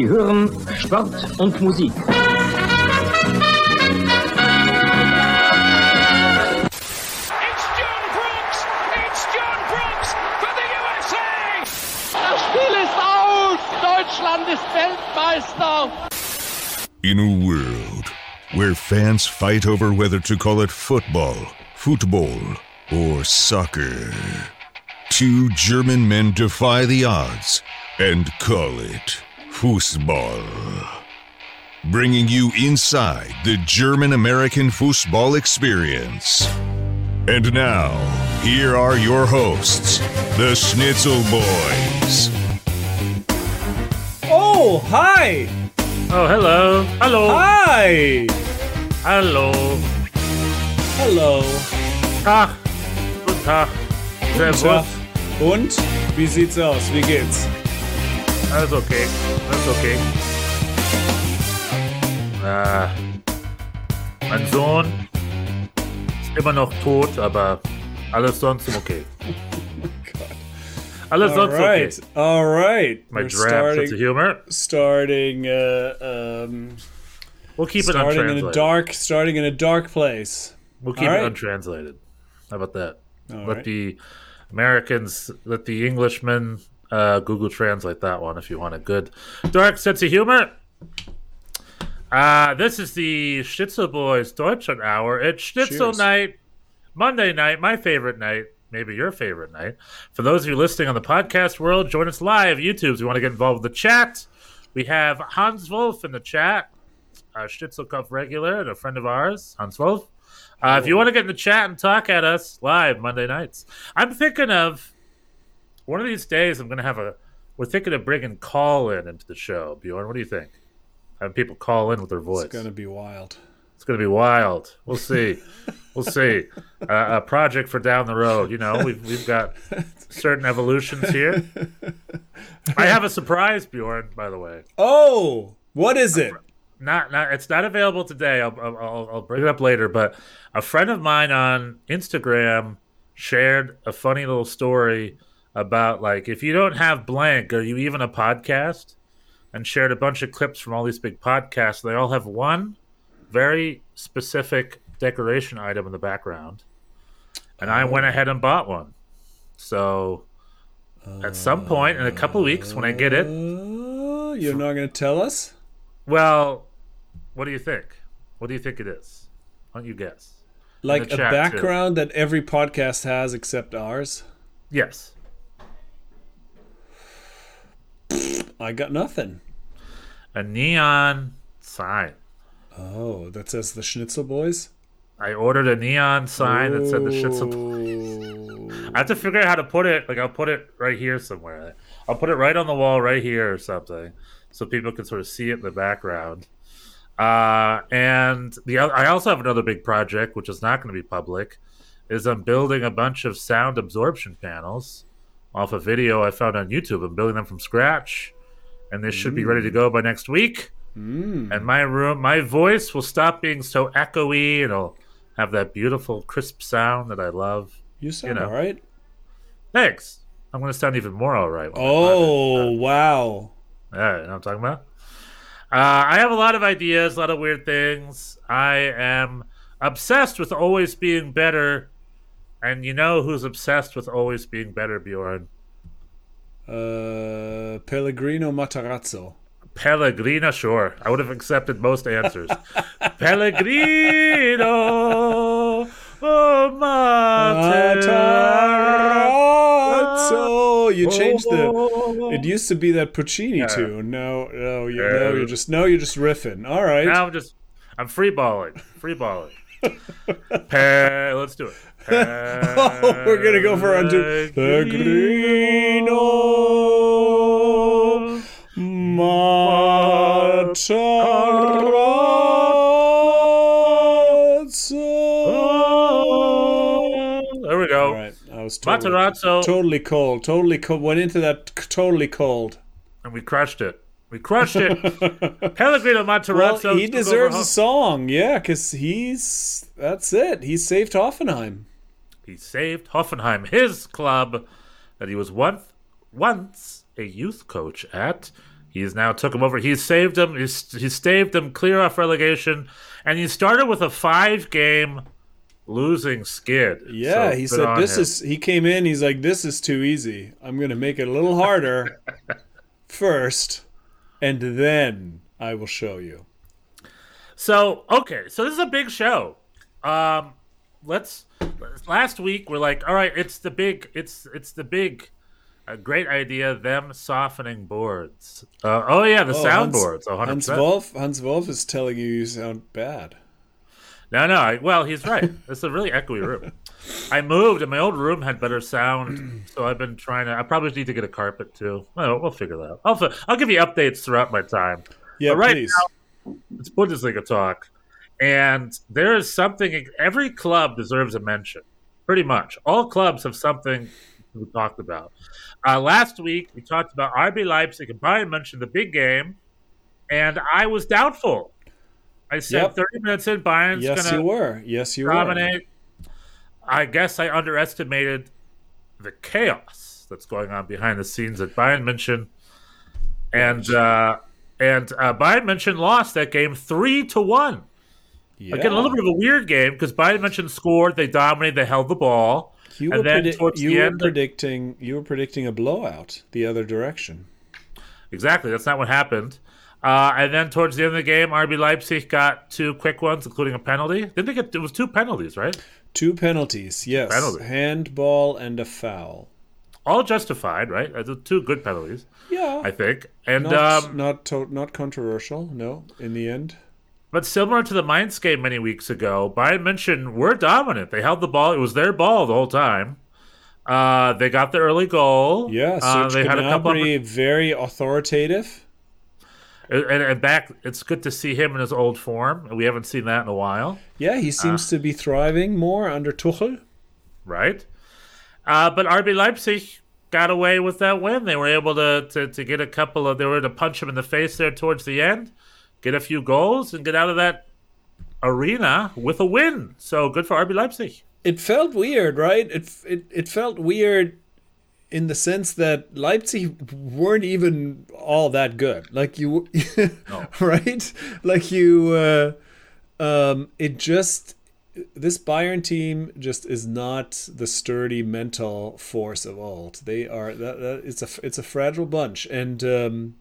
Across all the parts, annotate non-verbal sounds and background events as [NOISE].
Sie hören Sport und Musik. It's John Brooks! It's John Brooks for the USA! Das Spiel ist aus! Deutschland ist Weltmeister! In a world where fans fight over whether to call it football, football, or soccer, two German men defy the odds and call it Fußball. Bringing you inside the German American football experience. And now, here are your hosts, the Schnitzel Boys. Oh, hi! Oh, hello. Hello. Hi! Hello. Hallo. Tag. Guten Tag. Guten Servus. Tag. Und? Wie sieht's aus? Wie geht's? Alles okay. Alles okay. Äh, mein Sohn ist immer noch tot, aber alles sonst okay. [LAUGHS] Alles sonst Alright, okay. alright. My We're giraffe sense of starting, humor. starting, uh, um, We'll keep it starting in a dark, starting in a dark place. We'll keep Alright. it untranslated. How about that? let right. the Americans, let the Englishmen uh, Google Translate that one if you want a good dark sense of humor. Uh, this is the Schnitzel Boys Deutschland Hour. It's Schnitzel Cheers. night, Monday night, my favorite night, maybe your favorite night. For those of you listening on the podcast world, join us live YouTube. If you want to get involved with the chat, we have Hans Wolf in the chat, a Schnitzelkopf regular and a friend of ours, Hans Wolf. Uh, if you want to get in the chat and talk at us live Monday nights, I'm thinking of one of these days. I'm going to have a. We're thinking of bringing call in into the show. Bjorn, what do you think? Having people call in with their voice. It's gonna be wild. It's going to be wild. We'll see. [LAUGHS] we'll see. Uh, a project for down the road. You know, we've we've got certain evolutions here. I have a surprise, Bjorn. By the way, Oh, what is it? not not it's not available today. I'll, I'll I'll- I'll bring it up later. But a friend of mine on Instagram shared a funny little story about like if you don't have blank, are you even a podcast? And shared a bunch of clips from all these big podcasts. They all have one very specific decoration item in the background, and I went oh. ahead and bought one. So at some point in a couple weeks, when I get it, Oh, you're not gonna tell us? Well, what do you think? What do you think it is? Why don't you guess? Like a chat, too. background that every podcast has except ours? Yes. I got nothing. A neon sign. Oh, that says the Schnitzel Boys. I ordered a neon sign that said the Schnitzel. Boys. [LAUGHS] I have to figure out how to put it. Like I'll put it right here somewhere. I'll put it right on the wall right here or something, so people can sort of see it in the background. Uh, and the I also have another big project, which is not going to be public. Is I'm building a bunch of sound absorption panels off a video I found on YouTube. I'm building them from scratch, and they should be ready to mm. go by next week. Mm. And my room, my voice will stop being so echoey, and it'll have that beautiful, crisp sound that I love. You sound know. all right. Thanks. I'm going to sound even more oh, uh, all right. Oh, wow. Yeah, you know what I'm talking about? Uh, I have a lot of ideas, a lot of weird things. I am obsessed with always being better. And you know who's obsessed with always being better, Bjorn? Uh, Pellegrino Matarazzo. Pellegrino, sure. I would have accepted most answers. [LAUGHS] Pellegrino, oh. Matarazzo. You changed the. Oh. It used to be that Puccini tune. No, no, you, no, you're just no, you're just riffing. All right. Now I'm just, I'm free balling, free balling. Pe- let's do it. [LAUGHS] Oh, we're gonna go for undo. Pellegrino Matarazzo. There we go. All right, I was totally, Matarazzo, totally cold. Totally cold. Went into that totally cold. and we crushed it. We crushed it. [LAUGHS] Pellegrino Well, he deserves a song, yeah, because he's that's it. He saved Hoffenheim. He saved Hoffenheim, his club that he was once once a youth coach at. He's now took him over. He's saved him. He's, he's staved him clear off relegation, and he started with a five-game losing skid. Yeah, So he said this him. is. He came in. He's like, this is too easy. I'm gonna make it a little harder [LAUGHS] first, and then I will show you. So okay, so this is a big show. Um, let's. Last week we're like, all right, it's the big, it's it's the big, a great idea. Them softening boards. Uh, oh yeah, the Oh, soundboards. Hans, Hans Wolf. Hans Wolf is telling you you sound bad. No, no. I, well, he's right. It's a really echoey room. I moved, and my old room had better sound, [CLEARS THROAT] so I've been trying to. I probably need to get a carpet too. Well, we'll figure that out. I'll, I'll give you updates throughout my time. Yeah, But right please. It's Bundesliga talk, and there is something. Every club deserves a mention. Pretty much, all clubs have something we talked about. Uh, last week we talked about RB Leipzig, and Brian mentioned the big game, and I was doubtful. I said Yep. 30 minutes in, Bayern's yes, you were. Yes, you were. I guess I underestimated the chaos that's going on behind the scenes at Bayern München, and uh, and uh, Bayern München lost that game three to one. Yeah. Again, a little bit of a weird game because Bayern München scored, they dominated, they held the ball. You and were, then predi- you were predicting. You were predicting a blowout the other direction. Exactly, that's not what happened. Uh, and then towards the end of the game, RB Leipzig got two quick ones, including a penalty. Didn't they get? It was two penalties, right? Two penalties. Yes, Penalty. handball and a foul. All justified, right? Uh, Two good penalties, Yeah, I think. And not um, not to- not controversial. No, in the end. But similar to the Mainz game many weeks ago, Bayern München were dominant. They held the ball; it was their ball the whole time. Uh, they got the early goal. Yeah, uh, they had a couple. Of, very authoritative. And, and back, it's good to see him in his old form. We haven't seen that in a while, Yeah, he seems Ah. to be thriving more under Tuchel. right? Uh, but RB Leipzig got away with that win. They were able to, to to get a couple of. They were able to punch him in the face there towards the end, get a few goals, and get out of that arena with a win. So good for RB Leipzig. It felt weird, right? It it it felt weird in the sense that Leipzig weren't even all that good. Like you, [LAUGHS] right? Like you, uh, um, it just this Bayern team just is not the sturdy mental force of old. They are that, that it's a it's a fragile bunch, and um,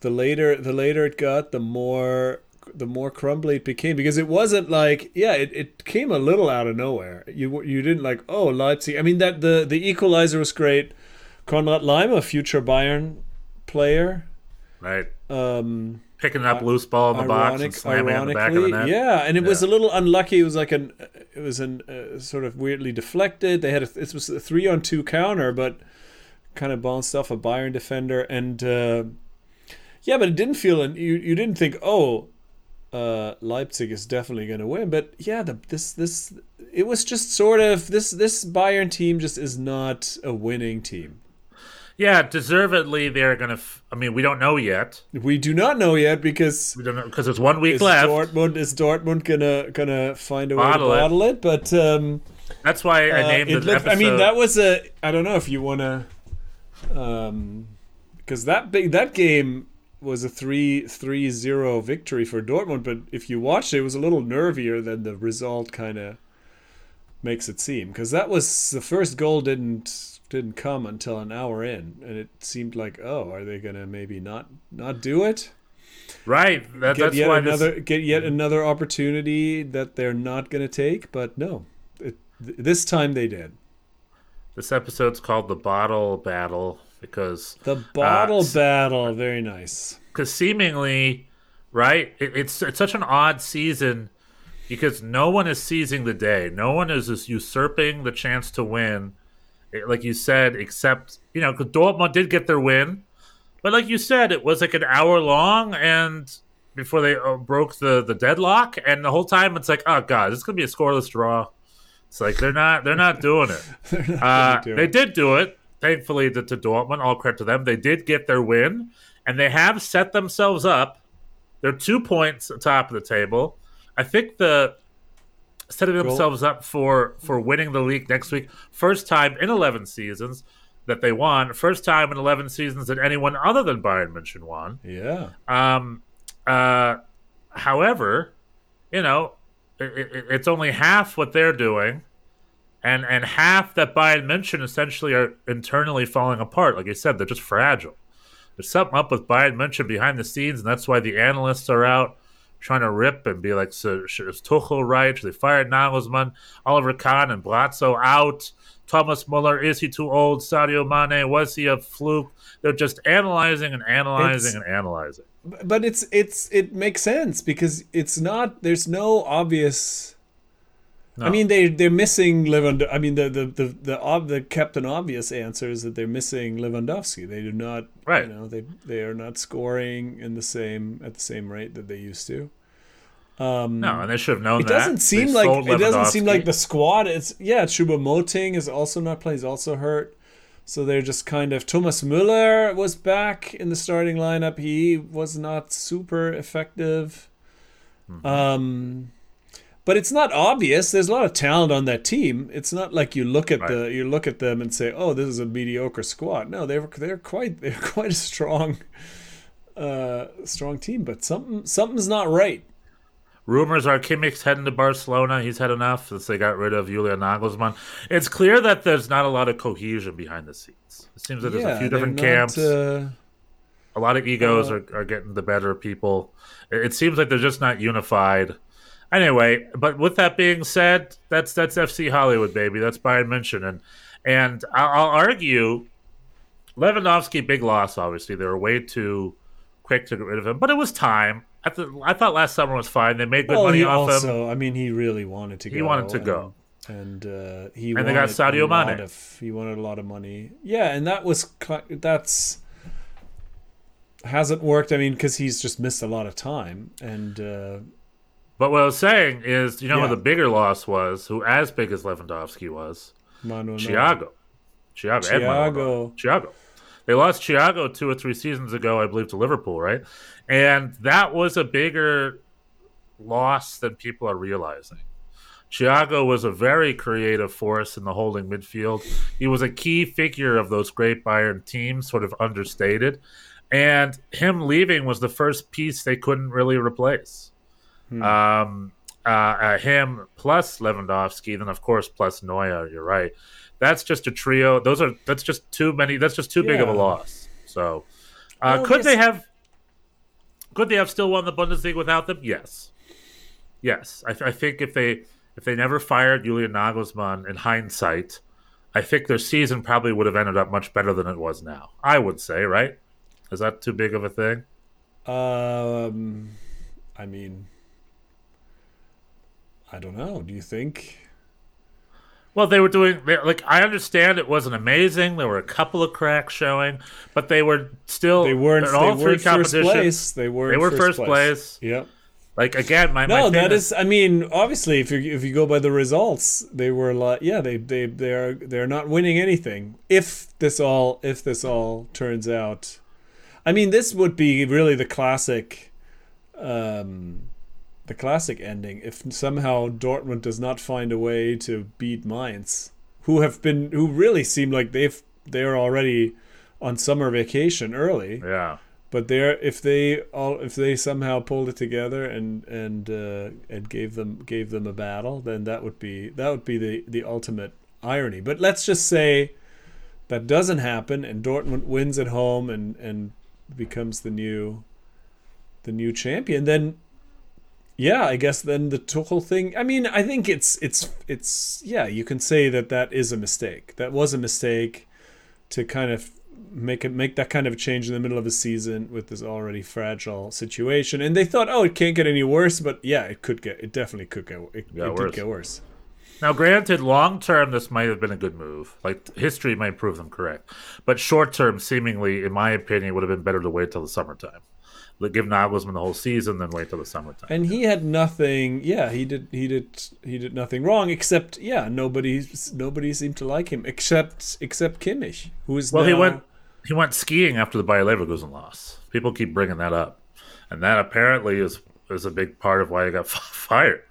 the later the later it got, the more the more crumbly it became because it wasn't like yeah it, it came a little out of nowhere you you didn't like oh Leipzig I mean that the the equalizer was great Konrad Laimer a future Bayern player Right. um picking up loose ball in the box and slamming it in the back of the net. yeah, and it was a little unlucky. It was like an, it was an uh, sort of weirdly deflected. They had a, it was a three on two counter, but kind of bounced off a Bayern defender, and uh, yeah, but it didn't feel, and you you didn't think, oh, uh, Leipzig is definitely going to win, but yeah, the this this it was just sort of this this Bayern team just is not a winning team. Yeah, deservedly they're gonna. F- I mean, we don't know yet. We do not know yet because We don't know because it's one week is left. Dortmund is Dortmund gonna gonna find a Bottle way it. to bottle it, but um, That's why I uh, named it it. looked- episode. I mean, that was a. I don't know if you want to, um, because that big that game was a 3 3 0 victory for Dortmund. But if you watched it, it was a little nervier than the result kind of makes it seem. Because that was the first goal didn't didn't come until an hour in, and it seemed like, oh, are they gonna maybe not not do it? right. That, Get that's yet why this, another get yet mm. another opportunity that they're not gonna take. But no, it, th- this time they did. this episode's called the Bottle Battle because The bottle s- battle, very nice. because seemingly, right? It, it's it's such an odd season because no one is seizing the day. No one is just usurping the chance to win. It- like you said, except you know, because Dortmund did get their win, but like you said, it was like an hour long and. Before they uh, broke the, the deadlock, and the whole time it's like, oh god, this is gonna be a scoreless draw. It's like they're not they're not doing it. [LAUGHS] Uh, do they it. did do it, thankfully, to, to Dortmund. All credit to them. They did get their win, and they have set themselves up. They're two points atop of the table. I think the setting themselves up for for winning the league next week. First time in eleven seasons. that they won. First time in 11 seasons that anyone other than Bayern München won. Yeah. Um, uh, however, you know, it, it, it's only half what they're doing, and and half that Bayern München essentially are internally falling apart. Like I said, they're just fragile. There's something up with Bayern München behind the scenes, and that's why the analysts are out trying to rip and be like, so, is Tuchel right? They fired Nagelsmann, Oliver Kahn, and Brazzo out. Thomas Muller, is he too old? Sadio Mane, was he a fluke? They're just analyzing and analyzing It's- and analyzing. but it's it's it makes sense because it's not there's no obvious I mean they they're missing Lewand I mean the the the the, ob, the captain obvious answer is that they're missing Lewandowski they do not Right. you know they they are not scoring in the same at the same rate that they used to um No, and they should have known it that. doesn't seem They like it doesn't seem like the squad. It's yeah, Choupo-Moting is also not playing. He's also hurt, so they're just kind of. Thomas Müller was back in the starting lineup. He was not super effective. Mm-hmm. Um, but it's not obvious. There's a lot of talent on that team. It's not like you look at the you look at them and say, "Oh, this is a mediocre squad." No, they're they're quite [LAUGHS] they're quite a strong, uh, strong team. But something something's not right. Rumors are Kimmich's heading to Barcelona. He's had enough since they got rid of Julian Nagelsmann. It's clear that there's not a lot of cohesion behind the scenes. It seems that there's a few different not, camps. uh, a lot of egos uh, are, are getting the better of people. It, it seems like they're just not unified. Anyway, but with that being said, that's that's FC Hollywood, baby. That's Bayern München, and and I'll, I'll argue Lewandowski, big loss. Obviously, they were way too quick to get rid of him, but it was time. I, th- I thought last summer was fine. They made good Well, money he off him. also, I mean, he really wanted to go. He wanted to go. and, and uh, he And they got Sadio Mane. Of, he wanted a lot of money. Yeah, and that was that's hasn't worked. I mean, because he's just missed a lot of time, and uh, But what I was saying is, you know, Yeah. who the bigger loss was, who as big as Lewandowski was, Manuel. Thiago. Thiago. Thiago. They lost Thiago two or three seasons ago, I believe, to Liverpool, right? And that was a bigger loss than people are realizing. Thiago was a very creative force in the holding midfield. He was a key figure of those great Bayern teams, sort of understated. And him leaving was the first piece they couldn't really replace. Um, uh, uh, him plus Lewandowski, then of course plus Neuer. You're right. That's just a trio. Those are that's just too many. That's just too big of a loss. So, uh, Well, could they have? Could they have still won the Bundesliga without them? Yes. Yes, I, I think if they if they never fired Julian Nagelsmann in hindsight, I think their season probably would have ended up much better than it was now. I would say, right? Is that too big of a thing? Um, I mean, I don't know. Do you think? Well, they were doing they, like I understand it wasn't amazing. There were a couple of cracks showing, but they were still They weren't. in They all three weren't first place. They were. They were first place. Yep. Like again, my No, my that is. I mean, obviously, if you if you go by the results, they were like, yeah, they they they are they're not winning anything. If this all if this all turns out, I mean, this would be really the classic, um, the classic ending. If somehow Dortmund does not find a way to beat Mainz, who have been who really seem like they've they're already on summer vacation early yeah. but they're if they all if they somehow pulled it together and and uh, and gave them gave them a battle, then that would be that would be the the ultimate irony. But let's just say that doesn't happen, and Dortmund wins at home and and becomes the new the new champion. Then yeah, I guess then the Tuchel thing. I mean, I think it's it's it's yeah. You can say that that is a mistake. That was a mistake to kind of make it make that kind of change in the middle of a season with this already fragile situation. And they thought, oh, it can't get any worse, but yeah, it could get. It definitely could get. It, Yeah, it worse. did get worse. Now, granted, long term, this might have been a good move. Like history might prove them correct, but short term, seemingly, in my opinion, it would have been better to wait till the summertime. Give Nagelsmann the whole season, then wait till the summertime. And he had nothing. Yeah, he did. He did. He did nothing wrong except yeah, nobody nobody seemed to like him except except Kimmich, who is Well, he went he went skiing after the Bayer Leverkusen loss. People keep bringing that up, and that apparently is is a big part of why he got [LAUGHS] fired.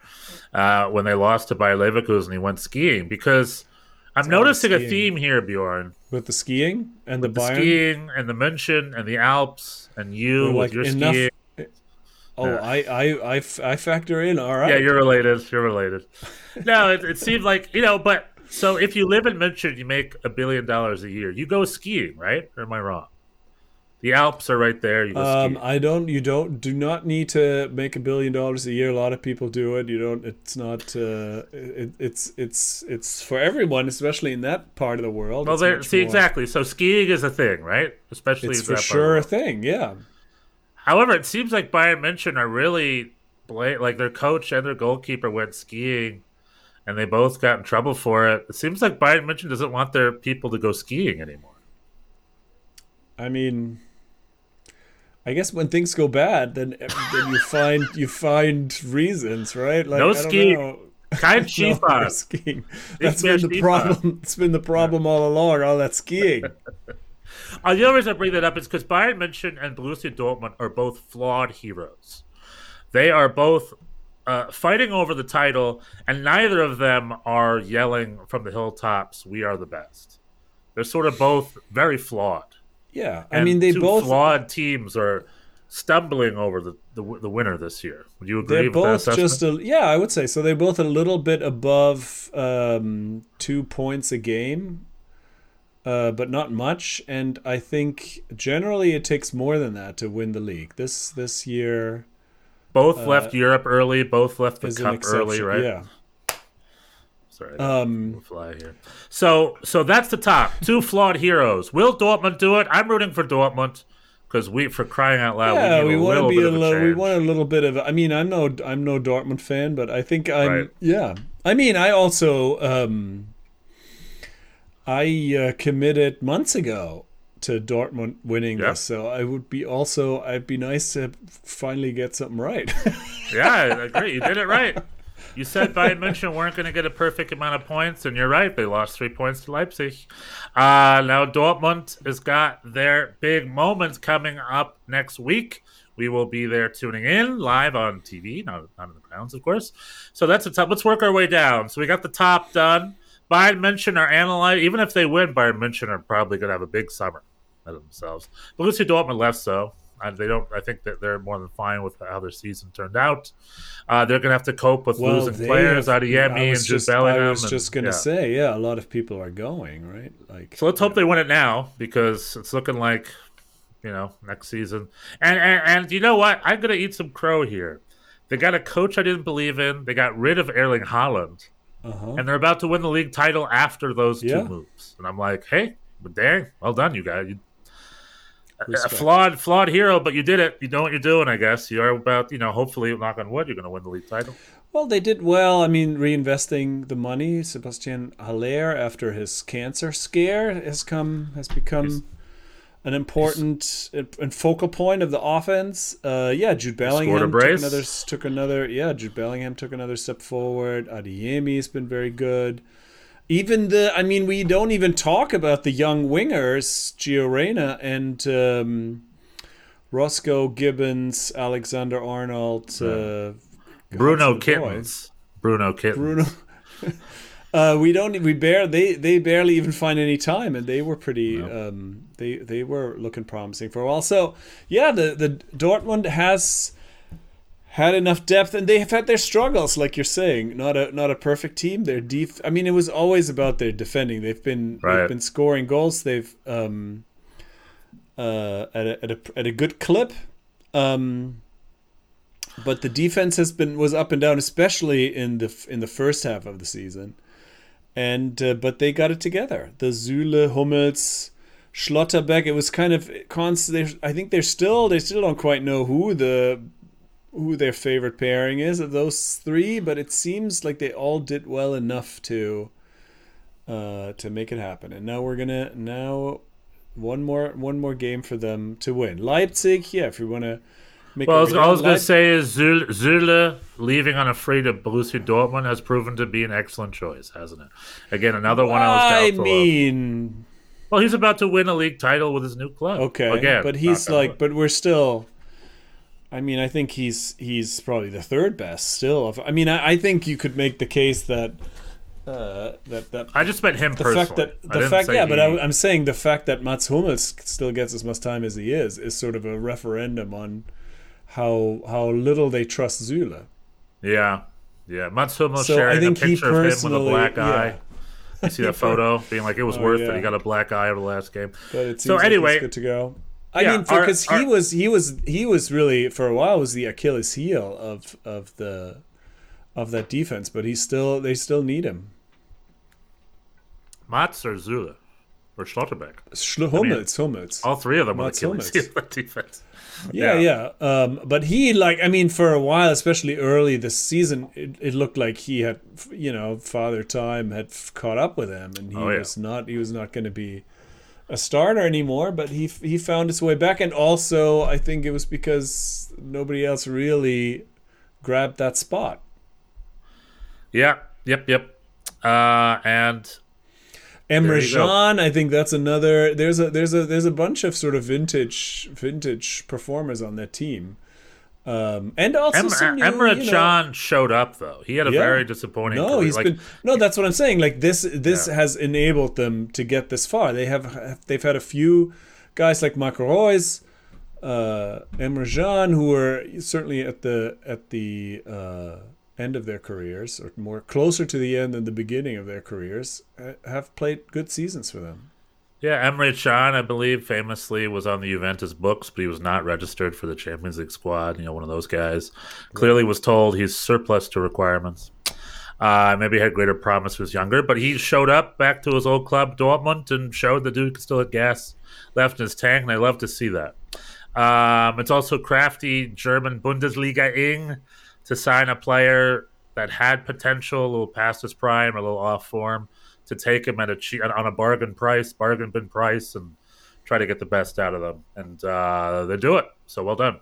Uh, when they lost to Bayer Leverkusen, he went skiing because I'm noticing a theme here, Bjorn. with the skiing and the, The Bayern. skiing and the München and the Alps and you We're with like your enough- skiing. Eh, oh, Yeah. I, I, I, f- I factor in. All right. Yeah, you're related. You're related. [LAUGHS] no, it, it seemed like you know, but so if you live in München, you make a billion dollars a year. You go skiing, right? Or am I wrong? The Alps are right there. You Um. I don't. You don't. Do not need to make a billion dollars a year. A lot of people do it. You don't. It's not. Uh, it, it's it's it's for everyone, especially in that part of the world. Well, there, see more- exactly. So skiing is a thing, right? Especially It's for that part of the sure a thing. Yeah. However, it seems like Bayern München are really bla- like their coach and their goalkeeper went skiing, and they both got in trouble for it. It seems like Bayern München doesn't want their people to go skiing anymore. I mean, I guess when things go bad, then then you find you find reasons, right? Like No skiing. Kein [LAUGHS] No skiing. That's been the Skifahren. problem. It's been the problem all along. All that skiing. [LAUGHS] Uh, the other reason I bring that up is because Bayern München and Borussia Dortmund are both flawed heroes. They are both uh, fighting over the title, and neither of them are yelling from the hilltops, "We are the best." They're sort of both very flawed. Yeah, I And mean they both flawed teams are stumbling over the, the the winner this year. Would you agree They're with both just a yeah, I would say so. They're both a little bit above um, two points a game, uh, but not much. And I think generally it takes more than that to win the league. This this year both left Europe early. Both left the cup early, right? Yeah. Sorry. Um, We'll fly here. So so that's the top two flawed heroes. Will Dortmund do it? I'm rooting for Dortmund because we for crying out loud. yeah, we, we, want to be a little. We want a little bit of. I mean, I'm no I'm no Dortmund fan, but I think I'm. Right. Yeah, I mean, I also um, I uh, committed months ago to Dortmund winning Yeah. this, so I would be also. I'd be nice to finally get something right. [LAUGHS] Yeah, I agree. You did it right. You said Bayern München weren't going to get a perfect amount of points, and you're right. They lost three points to Leipzig. Uh, now Dortmund has got their big moments coming up next week. We will be there tuning in live on TV, not, not in the grounds, of course. So that's the top. Let's work our way down. So we got the top done. Bayern München are analyzed. Even if they win, Bayern München are probably going to have a big summer of themselves. But Borussia Dortmund less so. Uh, they don't. I think that they're more than fine with how their season turned out. Uh, they're going to have to cope with losing players, out of I and just, I was and- just gonna yeah. say, yeah, a lot of people are going right. Like, So let's hope they win it now because it's looking like, you know, next season. And and, and you know what? I'm gonna eat some crow here. They got a coach I didn't believe in. They got rid of Erling Haaland, uh-huh. and they're about to win the league title after those Yeah. two moves. And I'm like, hey, but dang, well done, you guys. You, a- a flawed, flawed hero, but you did it. You know what you're doing, I guess. You are about, you know, hopefully, knock on wood, you're going to win the league title. Well, they did well. I mean, reinvesting the money. Sebastian Haller, after his cancer scare, has come has become an important and focal point of the offense. Uh, yeah, Jude Bellingham took another took another. Yeah, Jude Bellingham took another step forward. Adeyemi has been very good. Even the, I mean, we don't even talk about the young wingers, Gio Reyna and um, Roscoe Gibbons, Alexander Arnold. Uh, Bruno. Kittens. Bruno Kittens. Bruno. [LAUGHS] uh, we don't. We bear. They they barely even find any time, and they were pretty. Um, they they were looking promising for a while. So yeah, the the Dortmund has had enough depth, and they have had their struggles, like you're saying. Not a not a perfect team. Their def. I mean, it was always about their defending. They've been Right. they've been scoring goals. They've um, uh, at a, at a at a good clip. Um, but the defense has been was up and down, especially in the in the first half of the season. And uh, but they got it together. The Süle, Hummels, Schlotterbeck. It was kind of constant. I think they're still they still don't quite know who the who their favorite pairing is of those three, but it seems like they all did well enough to uh, to make it happen. And now we're gonna now one more one more game for them to win. Leipzig, yeah. If we want to make Well, I was, I was going to say is Zul- Süle leaving on a free to Borussia Dortmund has proven to be an excellent choice, hasn't it? Again, another one I was I doubtful of. mean, Well, he's about to win a league title with his new club. okay, Again, but he's like, but we're still. I mean, I think he's he's probably the third best still. I mean, I, I think you could make the case that Uh, that that I just meant him the personally. fact that the fact yeah, but he- I, I'm saying the fact that Mats Hummels still gets as much time as he is is sort of a referendum on how how little they trust Süle. yeah, yeah. Mats Hummels So I sharing a think he picture of him with a black yeah. eye. You see that photo, being like it was [LAUGHS] Oh, worth it. He got a black eye over the last game. But it seems So anyway, he's good to go. I yeah, mean, because he our- was he was he was really for a while was the Achilles heel of of the of that defense, but he's still they still need him. Mats or Süle or Schlotterbeck. Schl- Hummels, Hummels. All three of them were Mats the Achilles heel of defense. Yeah, yeah. Um, but he like I mean, for a while, especially early this season, it, it looked like he had, you know, Father Time had caught up with him, and he Oh, yeah. was not he was not going to be a starter anymore. But he he found his way back, and also I think it was because nobody else really grabbed that spot. Yeah, yep, yep. Uh, and Emre. Can, I think that's another. There's a there's a there's a bunch of sort of vintage vintage performers on that team, um, and also Em- some new, Emre you know- Can showed up though. He had a Yeah. very disappointing. No, career. he's like, been no. That's what I'm saying. Like this, this Yeah. has enabled them to get this far. They have they've had a few guys like Marco Reus, uh, Emre Can, who were certainly at the at the uh, end of their careers, or more closer to the end than the beginning of their careers, uh, have played good seasons for them. Yeah, Emre Can, I believe, famously was on the Juventus books, but he was not registered for the Champions League squad. You know, one of those guys. Clearly was told he's surplus to requirements. Uh, maybe had greater promise when he was younger, but he showed up back to his old club, Dortmund, and showed the dude could still have gas left in his tank, and I love to see that. Um, it's also crafty German Bundesliga ing to sign a player that had potential, a little past his prime, a little off form, to take him at a cheap, on a bargain price, bargain bin price, and try to get the best out of them. And uh, they do it. So well done.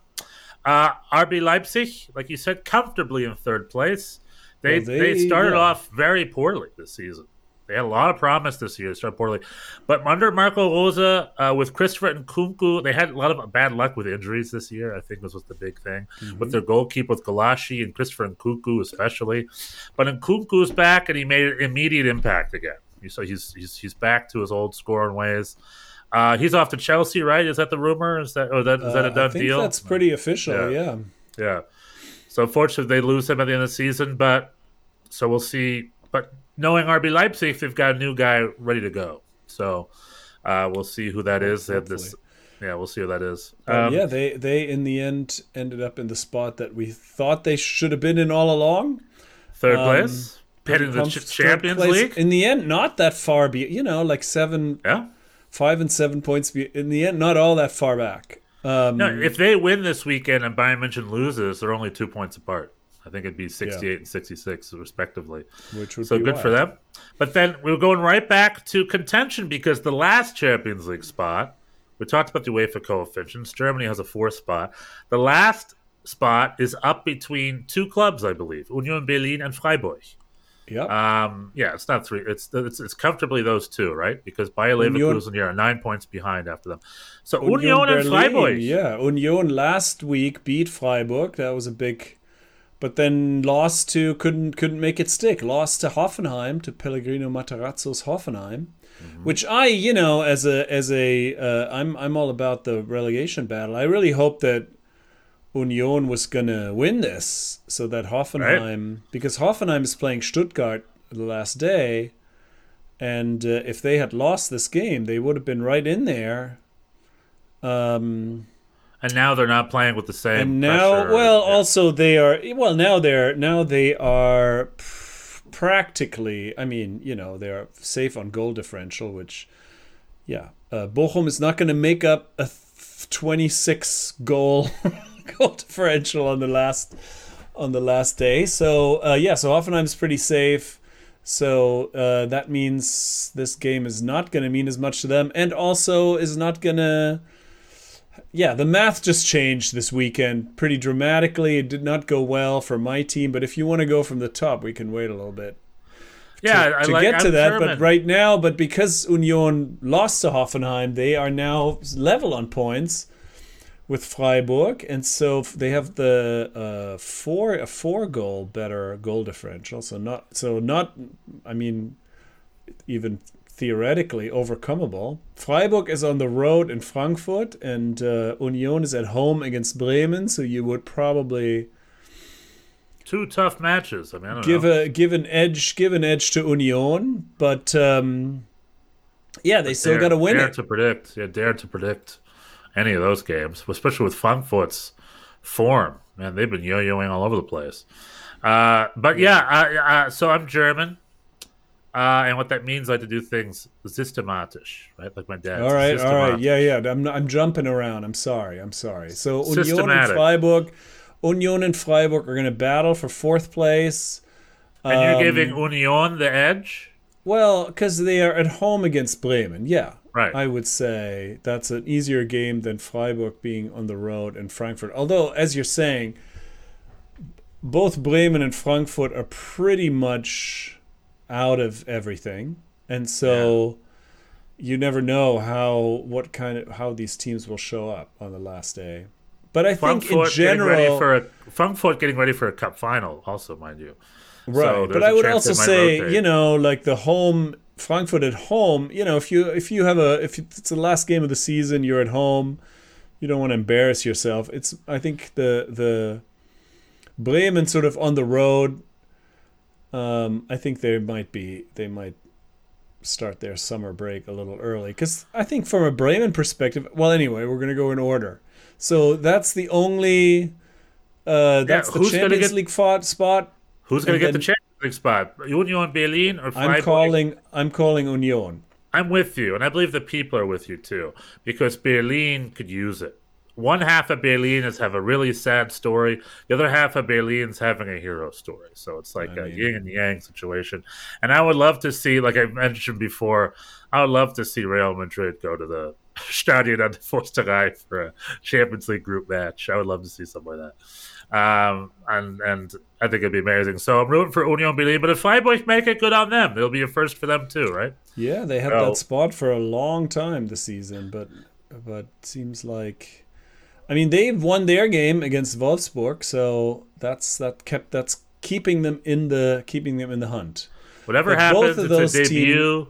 Uh, RB Leipzig, like you said, comfortably in third place. They Well, they, they- started yeah. off very poorly this season. They had a lot of promise this year. They started poorly, but under Marco Rose uh, with Christopher Nkunku, they had a lot of bad luck with injuries this year. I think this was the big thing Mm-hmm. with their goalkeeper with Gulácsi and Christopher Nkunku especially. But Nkunku's back and he made an immediate impact again. So he's he's he's back to his old scoring ways. Uh, he's off to Chelsea, right? Is that the rumor? Is that or that is that a Uh, done I think deal? that's pretty official. Yeah. Yeah. Yeah. So unfortunately, they lose him at the end of the season, but so we'll see. But knowing RB Leipzig, they've got a new guy ready to go. So uh, we'll see who that is. They have this. Yeah, we'll see who that is. But Um, yeah, they they in the end ended up in the spot that we thought they should have been in all along. third um, place, heading the Ch- Champions place. League. In the end, not that far. Be you know, like seven, yeah. five, and seven points. Be in the end, not all that far back. Um, No, if they win this weekend and Bayern München loses, they're only two points apart. I think it'd be 68 and 66, respectively. which would So be good for them. But then we're going right back to contention because the last Champions League spot, we talked about the UEFA coefficients. Germany has a fourth spot. The last spot is up between two clubs, I believe, Union Berlin and Freiburg. Yep. Um, yeah, it's not three. It's it's, it's comfortably those two, right? Because Bayer Union- Leverkusen here are nine points behind after them. So Union, and Freiburg. Yeah, Union last week beat Freiburg. That was a big, but then lost to couldn't couldn't make it stick. Lost to Hoffenheim to Pellegrino Matarazzo's Hoffenheim, Mm-hmm. which I you know as a as a uh, I'm I'm all about the relegation battle. I really hope that Union was gonna win this so that Hoffenheim because Hoffenheim is playing Stuttgart the last day. And uh, if they had lost this game, they would have been right in there. Um, And now they're not playing with the same. and now, pressure. well, Yeah. also they are. Well, now they're now they are practically. I mean, you know, they're safe on goal differential, which, yeah, uh, Bochum is not going to make up a twenty-six goal [LAUGHS] goal differential on the last on the last day. So uh, yeah, so Hoffenheim's pretty safe. So uh, that means this game is not going to mean as much to them, and also is not going to. Yeah, the math just changed this weekend pretty dramatically. It did not go well for my team, but if you want to go from the top, we can wait a little bit yeah, to, I to like, get to I'm that. German. But right now, but because Union lost to Hoffenheim, they are now level on points with Freiburg, and so they have the uh, four a four goal better goal differential. So not so not I mean even theoretically overcomable. Freiburg is on the road in Frankfurt, and uh, Union is at home against Bremen. So you would probably Two tough matches. I mean, I don't give know. a give an edge give an edge to Union, but um, yeah, they still got to win dare it. to predict. Yeah, dare to predict any of those games, especially with Frankfurt's form. Man, they've been yo-yoing all over the place. Uh, but yeah, I, I, so I'm German, uh, and what that means, like to do things systematisch, right? Like my dad. All right, all right, yeah, yeah. I'm I'm jumping around. I'm sorry, I'm sorry. So Union and Freiburg, Union and Freiburg are going to battle for fourth place. And you're Um, giving Union the edge. Well, because they are at home against Bremen. Yeah. Right. I would say that's an easier game than Freiburg being on the road in Frankfurt. Although, as you're saying, both Bremen and Frankfurt are pretty much out of everything. And so you never know how what kind of how these teams will show up on the last day. But I think in Frankfurt getting ready general for a Frankfurt getting ready for a cup final, also, mind you. Right, So but I would also say, rotate. you know, like the home Frankfurt at home. You know, if you if you have a if it's the last game of the season, you're at home. You don't want to embarrass yourself. It's I think the the Bremen sort of on the road. Um, I think they might be they might start their summer break a little early because I think from a Bremen perspective. Well, anyway, we're gonna go in order. So that's the only. Uh, that's the who's gonna Champions get- League fought, spot. Who's going to And get the Champions League spot? Union Berlin or Freiburg? I'm calling. I'm calling Union. I'm with you, and I believe the people are with you too, because Berlin could use it. One half of Berlin is have a really sad story. The other half of Berlin's having a hero story. So it's like a mean- yin and yang situation. And I would love to see, like I mentioned before, I would love to see Real Madrid go to the [LAUGHS] Stadion an der Forsterei for a Champions League group match. I would love to see something like that. Um, and and I think it'd be amazing. So I'm rooting for Union Berlin, but if Freiburg make it, good on them. It'll be a first for them too, right? Yeah, they had No. that spot for a long time this season, but but seems like, I mean, they've won their game against Wolfsburg, so that's that kept that's keeping them in the keeping them in the hunt. Whatever But both happens, of it's a those team- debut.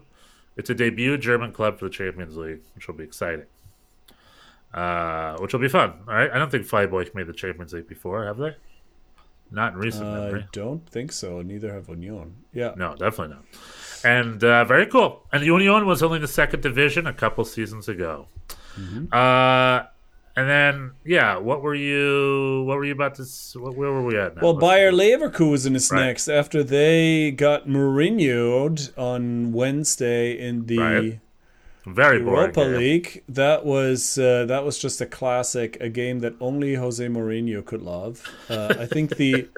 It's a debut German club for the Champions League, which will be exciting. Uh, which will be fun. All right, I don't think Freiburg made the Champions League before, have they? Not in recent I memory. don't think so. Neither have Union. Yeah. No, definitely not. And uh, very cool. And Union was only in the second division a couple seasons ago. Mm-hmm. Uh, and then yeah, what were you? What were you about to? What, where were we at? Now? Well, Bayer Leverkusen is Right. next after they got Mourinho'd on Wednesday in the. Right. Very. Europa game. League. That was uh, that was just a classic, a game that only Jose Mourinho could love. Uh, I think the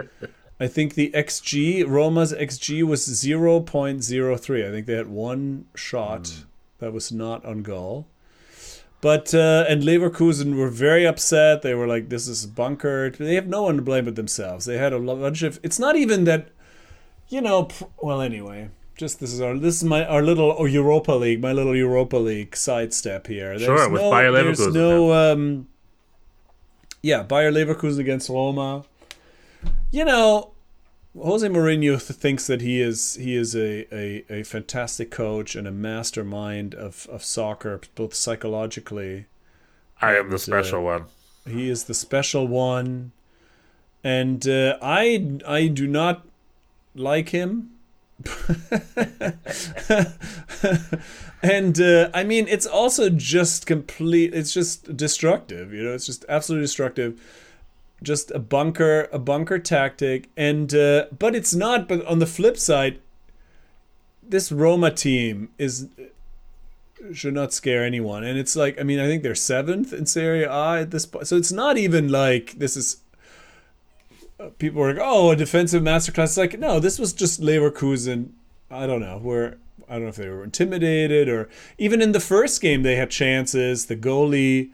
I think the XG Roma's XG was zero point zero three. I think they had one shot Hmm. that was not on goal. But uh, and Leverkusen were very upset. They were like, "This is bunkered." They have no one to blame but themselves. They had a bunch of. It's not even that, you know. pr- Well, anyway, just this is our this is my our little Europa League, my little Europa League sidestep here. There's Sure, with no, Bayer There's Leverkusen, no, um, yeah, Bayer Leverkusen against Roma. You know, Jose Mourinho th- thinks that he is he is a, a, a fantastic coach and a mastermind of, of soccer, both psychologically. I am the special uh, one. He is the special one, and uh, I I do not like him. [LAUGHS] and uh, I mean, it's also just complete. It's just destructive. You know, it's just absolutely destructive. Just a bunker, a bunker tactic, and uh, but it's not. But on the flip side, this Roma team is should not scare anyone. And it's like, I mean, I think they're seventh in Serie A at this point. So it's not even like this is. uh, People were like, "Oh, a defensive masterclass." It's like, no, this was just Leverkusen. I don't know where. I don't know if they were intimidated or even in the first game they had chances. The goalie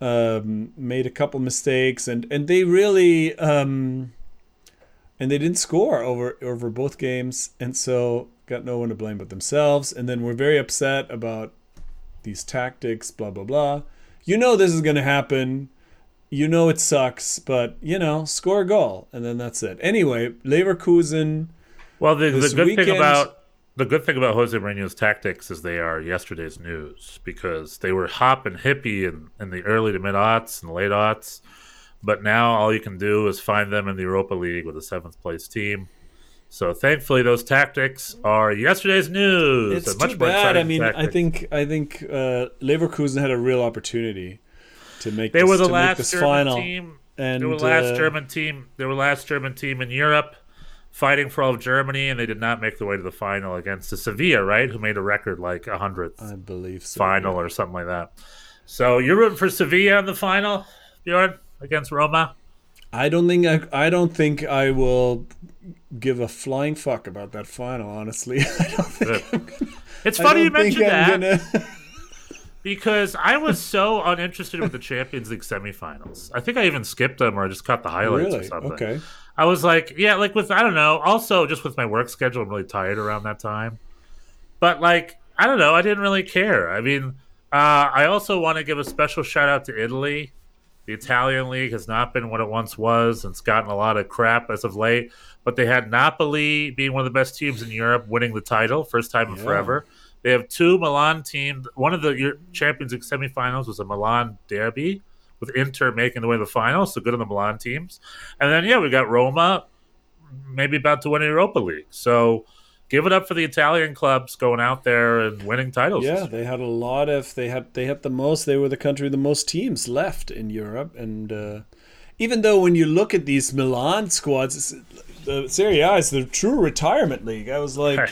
um, made a couple mistakes, and and they really um, and they didn't score over over both games, and so got no one to blame but themselves. And then we're very upset about these tactics, blah blah blah. You know this is going to happen you know it sucks, but you know, score a goal and then that's it. Anyway, Leverkusen. Well, the, the good weekend- thing about the good thing about Jose Mourinho's tactics is they are yesterday's news because they were hop and hippie in, in the early to mid aughts and late aughts, but now all you can do is find them in the Europa League with a seventh place team. So thankfully, those tactics are yesterday's news. It's too bad. I mean, I think I think uh, Leverkusen had a real opportunity to make. they this, were the last German final. team. and they were the last uh, German team. They were the last German team in Europe fighting for all of Germany, and they did not make the way to the final against the Sevilla, right? Who made a record like a hundredth I believe so. final or something like that. So you're rooting for Sevilla in the final, Bjorn, against Roma. I don't think I, I don't think I will give a flying fuck about that final. Honestly, [LAUGHS] think, It's funny you mentioned that gonna. [LAUGHS] because I was so uninterested with the Champions League semifinals. I think I even skipped them or I just caught the highlights or something. Okay. I was like, yeah, like with I don't know. Also, just with my work schedule, I'm really tired around that time. But like, I don't know. I didn't really care. I mean, uh, I also want to give a special shout out to Italy. The Italian league has not been what it once was, and it's gotten a lot of crap as of late. But they had Napoli being one of the best teams in Europe, winning the title, first time in Yeah. forever. They have two Milan teams. One of the Champions League semifinals was a Milan derby, with Inter making the way to the finals. So good on the Milan teams. And then yeah, we got Roma, maybe about to win a Europa League. So give it up for the Italian clubs going out there and winning titles. Yeah, they had a lot of they had they had the most. They were the country the most teams left in Europe, and uh, even though when you look at these Milan squads, it's- the Serie A is the true retirement league. I was like.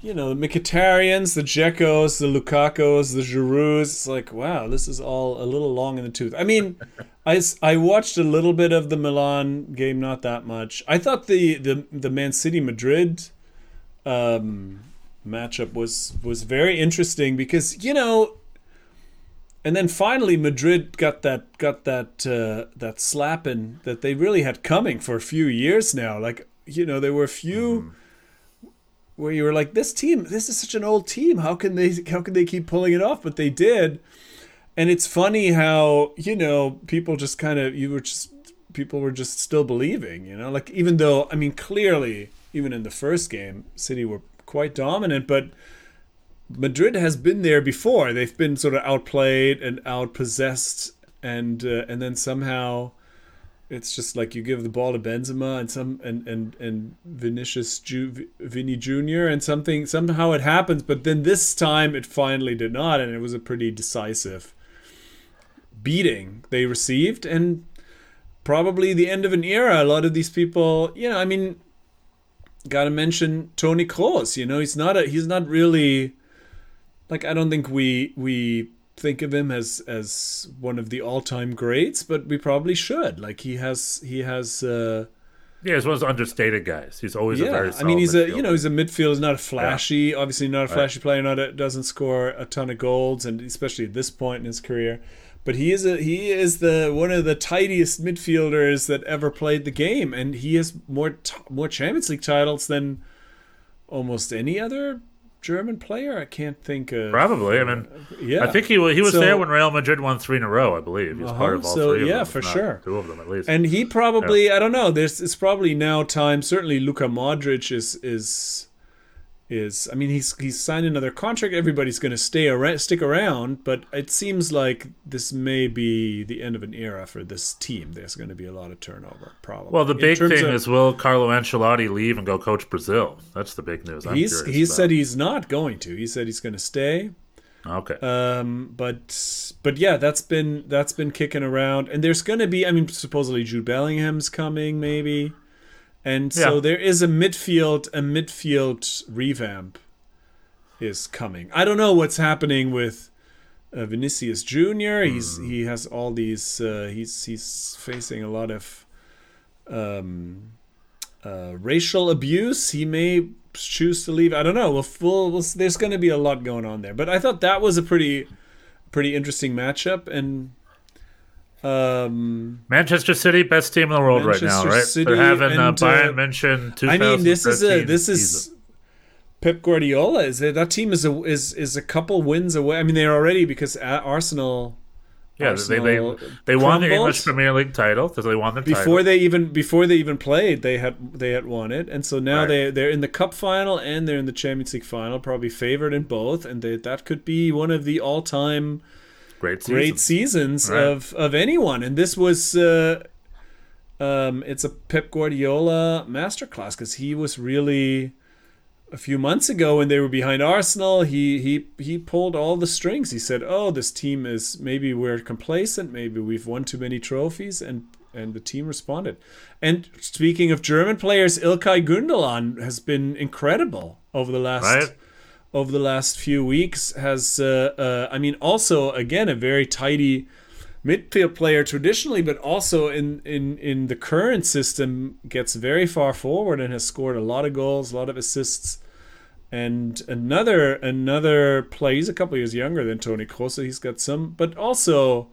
You know, the Mkhitaryan's, the Dzekos, the Lukakus, the Girouds. It's like, wow, this is all a little long in the tooth. I mean, [LAUGHS] I, I watched a little bit of the Milan game, not that much. I thought the the, the Man City Madrid um, matchup was was very interesting because you know, and then finally Madrid got that got that uh, that slapping that they really had coming for a few years now. Like you know, there were a few where you were like, this team, this is such an old team. How can they how can they keep pulling it off? But they did. And it's funny how, you know, people just kind of you were just people were just still believing, you know? Like even though I mean clearly even in the first game, City were quite dominant, but Madrid has been there before. They've been sort of outplayed and outpossessed and uh, and then somehow it's just like you give the ball to Benzema and some and and and Vinicius Ju, Vinny Jr. and something somehow it happens, but then this time it finally did not, and it was a pretty decisive beating they received, and probably the end of an era. A lot of these people, you know, I mean, got to mention Tony Kroos. You know, he's not a he's not really like I don't think we we think of him as as one of the all-time greats, but we probably should. Like he has he has uh Yeah, he's one of those understated guys. He's always a very yeah. I mean, he's solid a you know he's a midfielder. He's not a flashy, obviously not a flashy player. Not a, doesn't score a ton of goals, and especially at this point in his career. But he is a he is the one of the tidiest midfielders that ever played the game, and he has more t- more Champions League titles than almost any other German player. I can't think of. Probably. I mean, yeah, I think he was, he was So- there when Real Madrid won three in a row. I believe he was part Uh-huh. of all So, three of yeah, for sure. two of them at least. And he probably, I don't know. There's, it's probably now time. Certainly, Luka Modric is is is. I mean, he's he's signed another contract. Everybody's going to stay around, stick around. But it seems like this may be the end of an era for this team. There's going to be a lot of turnover. Probably. well, the big thing of- is will Carlo Ancelotti leave and go coach Brazil? That's the big news. I'm he's he about. said he's not going to. He said he's going to stay. okay. Um, but but yeah, that's been that's been kicking around, and there's going to be. I mean, supposedly Jude Bellingham's coming, maybe, and so Yeah. there is a midfield a midfield revamp is coming. I don't know what's happening with uh, Vinicius Junior. He's he has all these. Uh, he's he's facing a lot of um, uh, racial abuse. He may choose to leave. I don't know. We'll, we'll, we'll there's going to be a lot going on there. But I thought that was a pretty pretty interesting matchup and um Manchester City, best team in the world right now, right? City They're having uh, uh, Bayern München. I mean this is a 2013 this is season. Pep Guardiola is it that team is a is is a couple wins away. I mean they're already because Arsenal Yeah, Arsenal they they, they won the. English Premier League title because they won the before title. they even before they even played they had they had won it and so now Right. they they're in the cup final and they're in the champions league final probably favored in both and they, that could be one of the all-time great season. great seasons Right. of of anyone and this was uh um it's a pep guardiola masterclass because he was really a few months ago when they were behind Arsenal, he he he pulled all the strings. He said, "Oh, this team is maybe we're complacent, maybe we've won too many trophies," and and the team responded. And speaking of German players, Ilkay Gundogan has been incredible over the last Right. Over the last few weeks. Has uh, uh, I mean, also again a very tidy midfield player traditionally, but also in, in, in the current system gets very far forward and has scored a lot of goals, a lot of assists. And another another player, he's a couple years younger than Tony Kroos, so he's got some, but also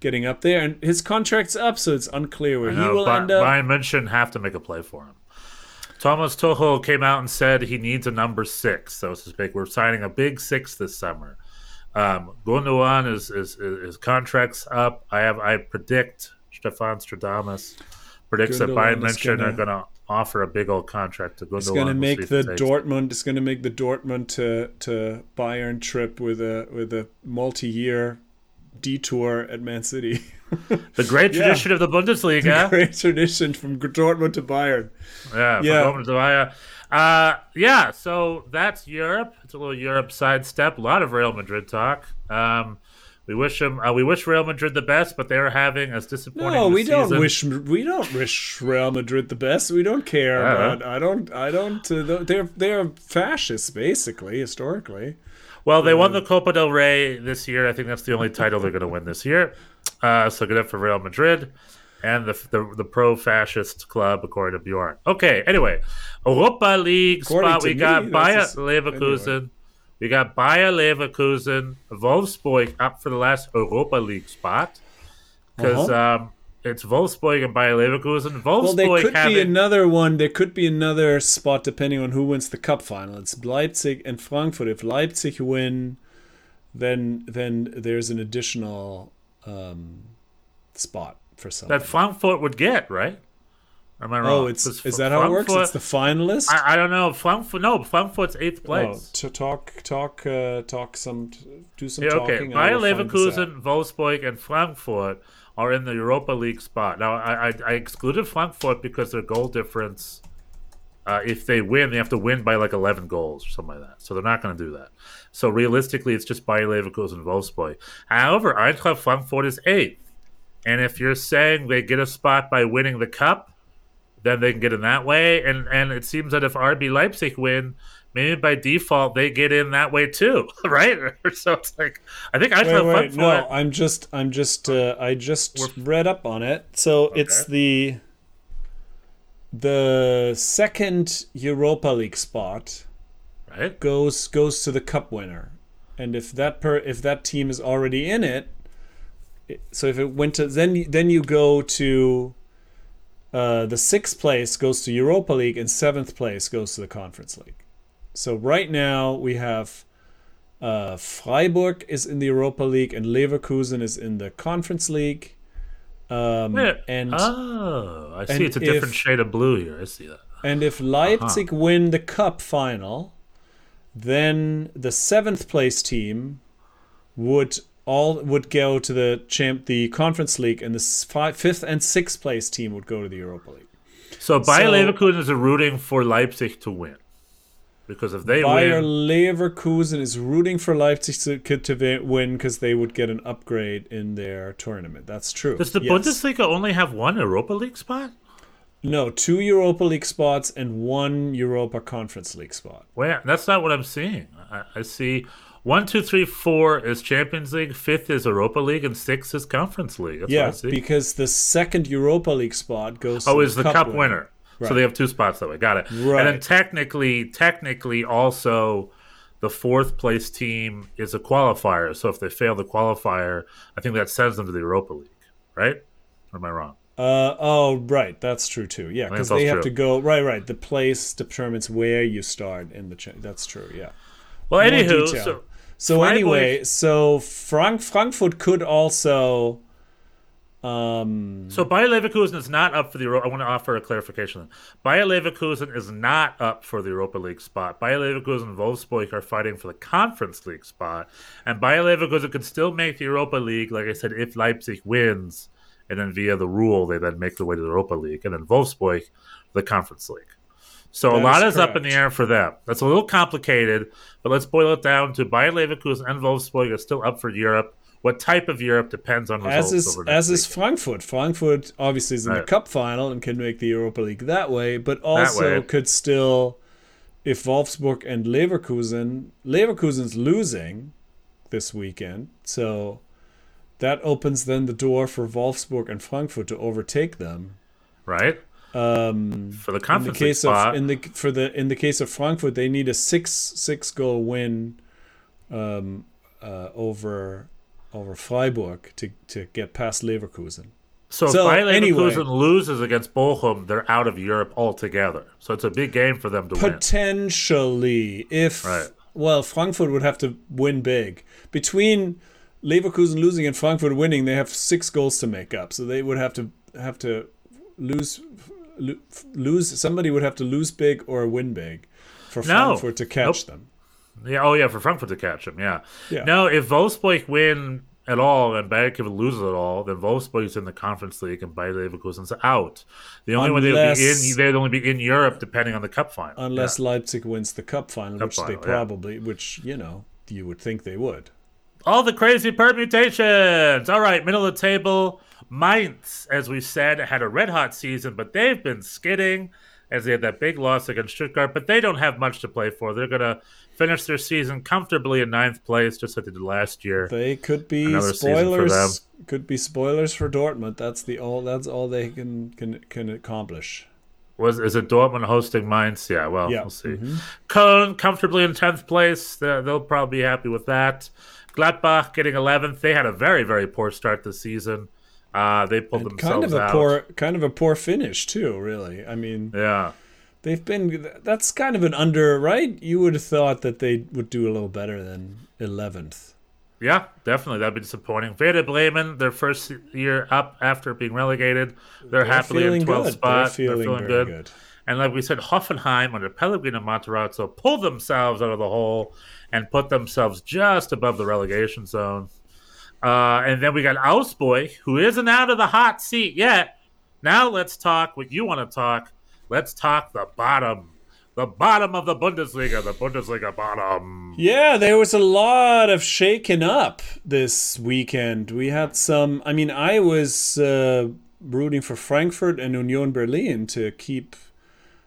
getting up there. And his contract's up, so it's unclear where he will end up. Bayern München have to make a play for him. Thomas Tuchel came out and said he needs a number six. So it's big. We're signing a big six this summer. Um, Gundogan is, is, is his contract's up. I have I predict Stefan Stradamus predicts that Gundogan Bayern is München gonna- are going to offer a big old contract to Gundogan. It's going to make the. Dortmund. It's going to make the Dortmund to to Bayern trip with a with a multi year detour at Man City. [LAUGHS] the great Yeah. tradition of the Bundesliga. The Great tradition from Dortmund to Bayern. Yeah, from Yeah. Dortmund to Bayern. Uh, yeah, so that's Europe. It's a little Europe sidestep. A lot of Real Madrid talk. Um, we wish them. Uh, we wish Real Madrid the best, but they're having as disappointing. No, we don't season. wish we don't wish Real Madrid the best. We don't care Yeah. about. I don't. I don't. Uh, they're they're fascists basically historically. Well, they won the Copa del Rey this year. I think that's the only title they're going to win this year. Uh, so good for Real Madrid and the the, the pro-fascist club, according to Bjorn. Okay. Anyway, Europa League According spot. We me, got Bayer Leverkusen. anyway. We got Bayer Leverkusen, Wolfsburg up for the last Europa League spot because Uh-huh. um, it's Wolfsburg and Bayer Leverkusen. Wolfsburg Well, there could be another one. There could be another spot depending on who wins the cup final. It's Leipzig and Frankfurt. If Leipzig win, then then there's an additional um, spot for some. that Frankfurt would get right. Am I wrong? Oh, it's is that how it works? It's the finalist. I, I don't know. Frankfurt, no, Frankfurt's eighth Oh, place. to talk, talk, uh, talk some, do some yeah, okay. talking. I Bayer. Leverkusen, Wolfsburg, and Frankfurt are in the Europa League spot. Now, I, I, I excluded Frankfurt because their goal difference, uh, if they win, they have to win by like 11 goals or something like that. So they're not going to do that. So realistically, it's just Bayer Leverkusen and Wolfsburg. However, Eintracht Frankfurt is eighth. And if you're saying they get a spot by winning the cup, then they can get in that way. And and it seems that if RB Leipzig win, maybe by default they get in that way too, [LAUGHS] right? [LAUGHS] so it's like I think I Wait, wait, no, I'm just, I'm just, uh, I just read up on it. So it's the the second Europa League spot right? goes goes to the cup winner, and if that per if that team is already in it, it- so if it went to then you- then you go to uh, the sixth place goes to Europa League and seventh place goes to the Conference League. So right now we have uh, Freiburg is in the Europa League and Leverkusen is in the Conference League. Um, and oh, I see. It's a different if- shade of blue here. I see that. and if Leipzig win the cup final, then the seventh place team would all would go to the champ the Conference League, and the s- fi- fifth and sixth place team would go to the Europa League. So Bayer So- Leverkusen is rooting for Leipzig to win because if they Bayer win, Leverkusen is rooting for Leipzig to, to win because they would get an upgrade in their tournament. That's true. does the Yes. Bundesliga only have one Europa League spot? No, two Europa League spots and one Europa Conference League spot. Wait, that's not what I'm seeing. I, I see one, two, three, four is Champions League, fifth is Europa League, and sixth is Conference League. That's what I Yeah, because the second Europa League spot goes. Oh, to is the cup, winner. So Right. they have two spots that way. Got it. Right. And then technically, technically, also, the fourth place team is a qualifier. So if they fail the qualifier, I think that sends them to the Europa League, right? Or am I wrong? Uh oh, right. That's true too. Yeah, because they have true. to go. Right, right. The place determines where you start in the. Cha- that's true. Yeah. Well, More anywho, detail. so So anyway, so Frank Frankfurt could also um So Bayer Leverkusen is not up for the. Euro- I want to offer a clarification. Bayer Leverkusen is not up for the Europa League spot. Bayer Leverkusen and Wolfsburg are fighting for the Conference League spot, and Bayer Leverkusen could still make the Europa League. Like I said, if Leipzig wins, and then via the rule they then make their way to the Europa League, and then Wolfsburg the Conference League. So That a lot is is, up in the air for them. That's a little complicated, but let's boil it down to Bayer Leverkusen and Wolfsburg are still up for Europe. What type of Europe depends on results. as is as is. Frankfurt. Frankfurt obviously is in the cup final and can make the Europa League that way, but also way. could still if Wolfsburg and Leverkusen Leverkusen's losing this weekend, so that opens then the door for Wolfsburg and Frankfurt to overtake them. right? Um, For the in the case spot, of in the for the in the case of Frankfurt, they need a six six goal win um, uh, over over Freiburg to to get past Leverkusen. so, so if Bayer anyway- Leverkusen loses against Bochum, they're out of Europe altogether. So it's a big game for them to win. Potentially, if Right. well, Frankfurt would have to win big. Between Leverkusen losing and Frankfurt winning, they have six goals to make up. So they would have to have to lose lose. Somebody would have to lose big or win big for No. Frankfurt to catch Nope. them. Yeah, oh yeah, for Frankfurt to catch them. Yeah. Yeah. No, if Wolfsburg win at all and Bayer Leverkusen loses at all, then Wolfsburg's in the Conference League and Bayer Leverkusen's out. The only way they'd be in, they'd only be in Europe depending on the cup final. Unless Leipzig wins the cup final, Cup which they final, yeah. probably, which you know, you would think they would. All the crazy permutations. All right, middle of the table. Mainz, as we said, had a red hot season, but they've been skidding as they had that big loss against Stuttgart. But they don't have much to play for. They're going to finish their season comfortably in ninth place, just like they did last year. They could be Another spoilers. Could be spoilers for Dortmund. That's the all. That's all they can can can accomplish. Was is it Dortmund hosting Mainz? Yeah, well, Yeah. we'll see. Köln comfortably in tenth place. They're- They'll probably be happy with that. Gladbach getting eleventh. They had a very very poor start this season. Uh, they pulled And themselves kind of a out. poor, kind of a poor finish too. Really, I mean, yeah. They've been. That's kind of an under, right? You would have thought that they would do a little better than eleventh. Yeah, definitely. That'd be disappointing. Werder Bremen, their first year up after being relegated, they're, happily in 12th good. spot. They're feeling, feeling very good. good. And like we said, Hoffenheim under Pellegrino Matarazzo pulled themselves out of the hole and put themselves just above the relegation zone. Uh, and then we got Augsburg, who isn't out of the hot seat yet. Now let's talk what you want to talk. Let's talk the bottom. The bottom of the Bundesliga, the Bundesliga bottom. Yeah, there was a lot of shaking up this weekend. We had some. I mean, I was uh, rooting for Frankfurt and Union Berlin to keep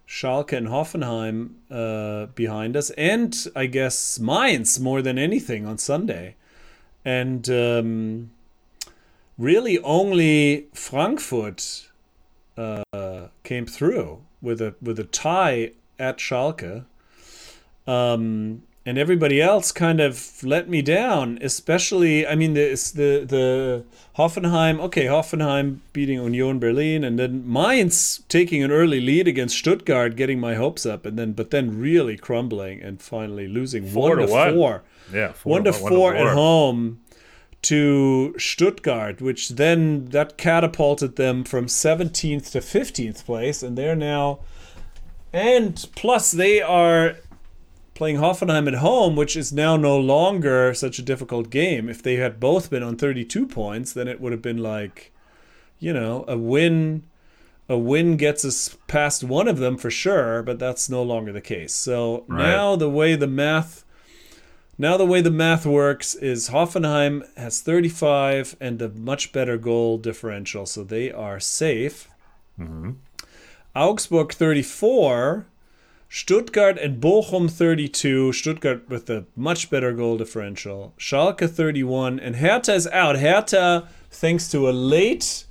Schalke and Hoffenheim uh, behind us, and I guess Mainz more than anything on Sunday. And um, really, only Frankfurt uh, came through with a with a tie at Schalke um, and everybody else kind of let me down. Especially, I mean, the the the Hoffenheim. Okay, Hoffenheim beating Union Berlin, and then Mainz taking an early lead against Stuttgart, getting my hopes up, and then but then really crumbling and finally losing Four one to to one. four. Yeah, One to four at home to Stuttgart, which then that catapulted them from 17th to 15th place, and they're now. And plus, they are playing Hoffenheim at home, which is now no longer such a difficult game. If they had both been on 32 points, then it would have been like, you know, a win. A win gets us past one of them for sure, but that's no longer the case. So Right. now the way the math now the way the math works is Hoffenheim has 35 and a much better goal differential, so they are safe. Mm-hmm. Augsburg 34, Stuttgart and Bochum 32, Stuttgart with a much better goal differential. Schalke 31 and Hertha is out. Hertha thanks to a late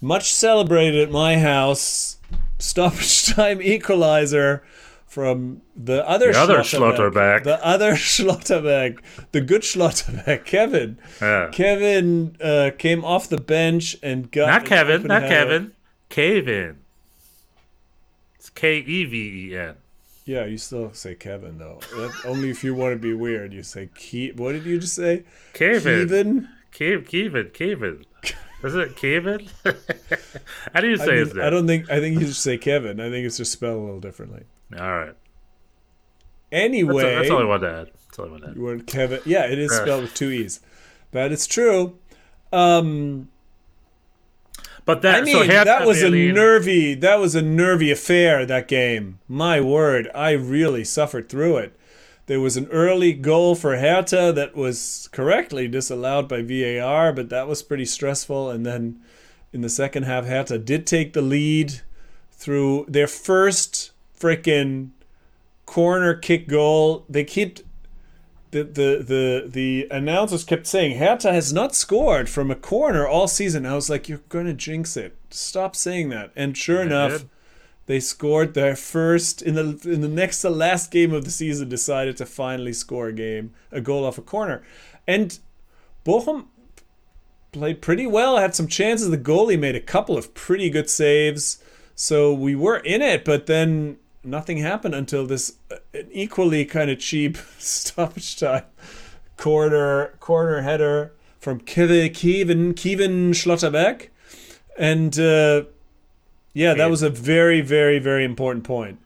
much celebrated at my house stoppage [LAUGHS] time equalizer from the other The other Schlotterbeck. Schlotterbeck. The other [LAUGHS] Schlotterbeck. The good Schlotterbeck. Kevin. Yeah. Kevin uh, came off the bench and got Not Kevin, not. Kevin. Kevin. It's K E V E N. Yeah, you still say Kevin though. Only if you want to be weird, you say Ke- What did you just say? Kevin. Kevin. Kev, Kevin, Kevin. Is it Kevin? [LAUGHS] How do you I, say his name? I don't think. I think you just say Kevin. I think it's just spelled a little differently. All right. That's, Anyway, that's all I wanted to add. That's all I wanted to add. you Kevin? Yeah, it is spelled with two e's. That is true. Um, But that, I mean, so that was a nervy. That was a nervy affair. That game. My word, I really suffered through it. There was an early goal for Hertha that was correctly disallowed by VAR, but that was pretty stressful. And then in the second half, Hertha did take the lead through their first freaking corner kick goal. They kept the the the the announcers kept saying Hertha has not scored from a corner all season. I was like, you're gonna jinx it. Stop saying that. And sure enough, did. they scored their first in the in the next to last game of the season. Decided to finally score a game, a goal off a corner, and Bochum played pretty well. Had some chances. The goalie made a couple of pretty good saves, so we were in it. But then nothing happened until this uh, equally kind of cheap [LAUGHS] stoppage time corner corner header from Kevin Kevin Kevin Schlotterbeck, and uh, yeah, that was a very very very important point.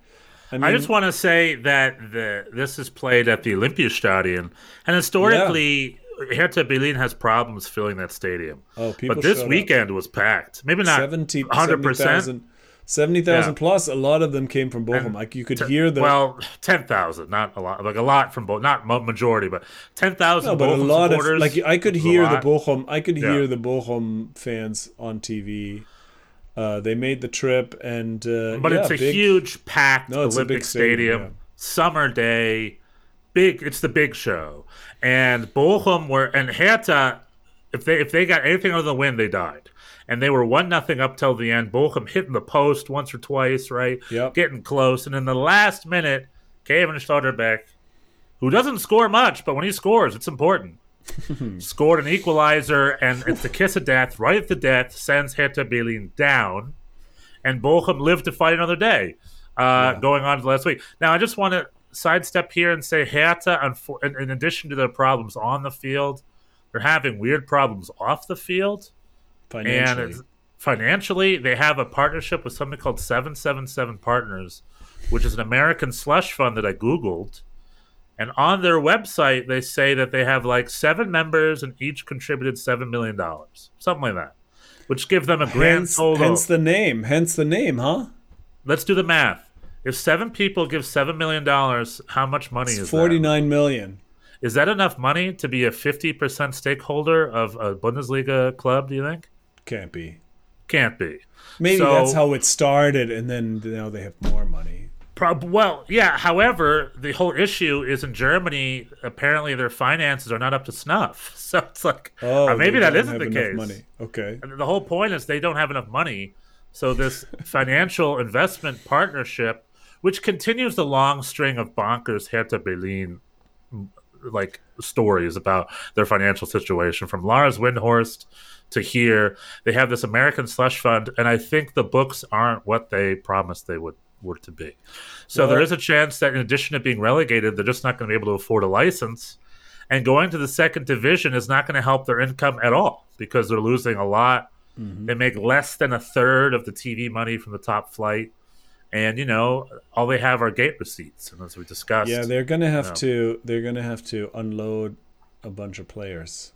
I, mean, I just want to say that the this is played at the Olympiastadion, and historically. Yeah. Hertha Berlin has problems filling that stadium. Oh, people but this weekend up. was packed. Maybe not 70, 100%. 70, Seventy thousand yeah. plus. A lot of them came from Bochum. And like you could hear the well, ten thousand, not a lot, like a lot from both, not majority, but ten thousand. No, but Bochum a lot of like I could hear the Bochum. I could yeah. hear the Bochum fans on TV. Uh, they made the trip, and uh, but yeah, it's a big, huge packed no, Olympic stadium, stadium summer day, big. It's the big show, and Bochum were and Hertha. If they if they got anything other than the win, they died and they were one nothing up till the end. Bochum hitting the post once or twice, right? Yep. Getting close, and in the last minute, Kevin Schlotterbeck, who doesn't score much, but when he scores, it's important. [LAUGHS] scored an equalizer, and it's the kiss of death. Right at the death sends Hertha Berlin down, and Bochum lived to fight another day. Uh, Going on to last week. Now, I just want to sidestep here and say Hertha, in addition to their problems on the field, they're having weird problems off the field. And financially. it's, financially, they have a partnership with something called 777 Partners, which is an American slush fund that I Googled. And on their website, they say that they have like seven members and each contributed $7 million, something like that, which give them a grand hence, total. hence the name. Hence the name, huh? Let's do the math. If seven people give $7 million, how much money is Forty that? nine million. Is that enough money to be a 50% stakeholder of a Bundesliga club, do you think? Can't be. Can't be. Maybe So- that's how it started, and then now they have more money. Prob- well, yeah. However, the whole issue is in Germany. Apparently, their finances are not up to snuff. [LAUGHS] So it's like, Oh, uh, maybe that isn't the case. Money. Okay. And the whole point is they don't have enough money. So this [LAUGHS] financial investment partnership, which continues the long string of bonkers Hertha Berlin like stories about their financial situation from Lars Windhorst to here. They have this American slush fund, and I think the books aren't what they promised they would were to be. So Well- there is a chance that in addition to being relegated, they're just not going to be able to afford a license. And going to the second division is not going to help their income at all because they're losing a lot. Mm-hmm. They make less than a third of the TV money from the top flight. And you know, all they have are gate receipts, and as we discussed, Yeah, they're gonna have No. to. They're gonna have to unload a bunch of players.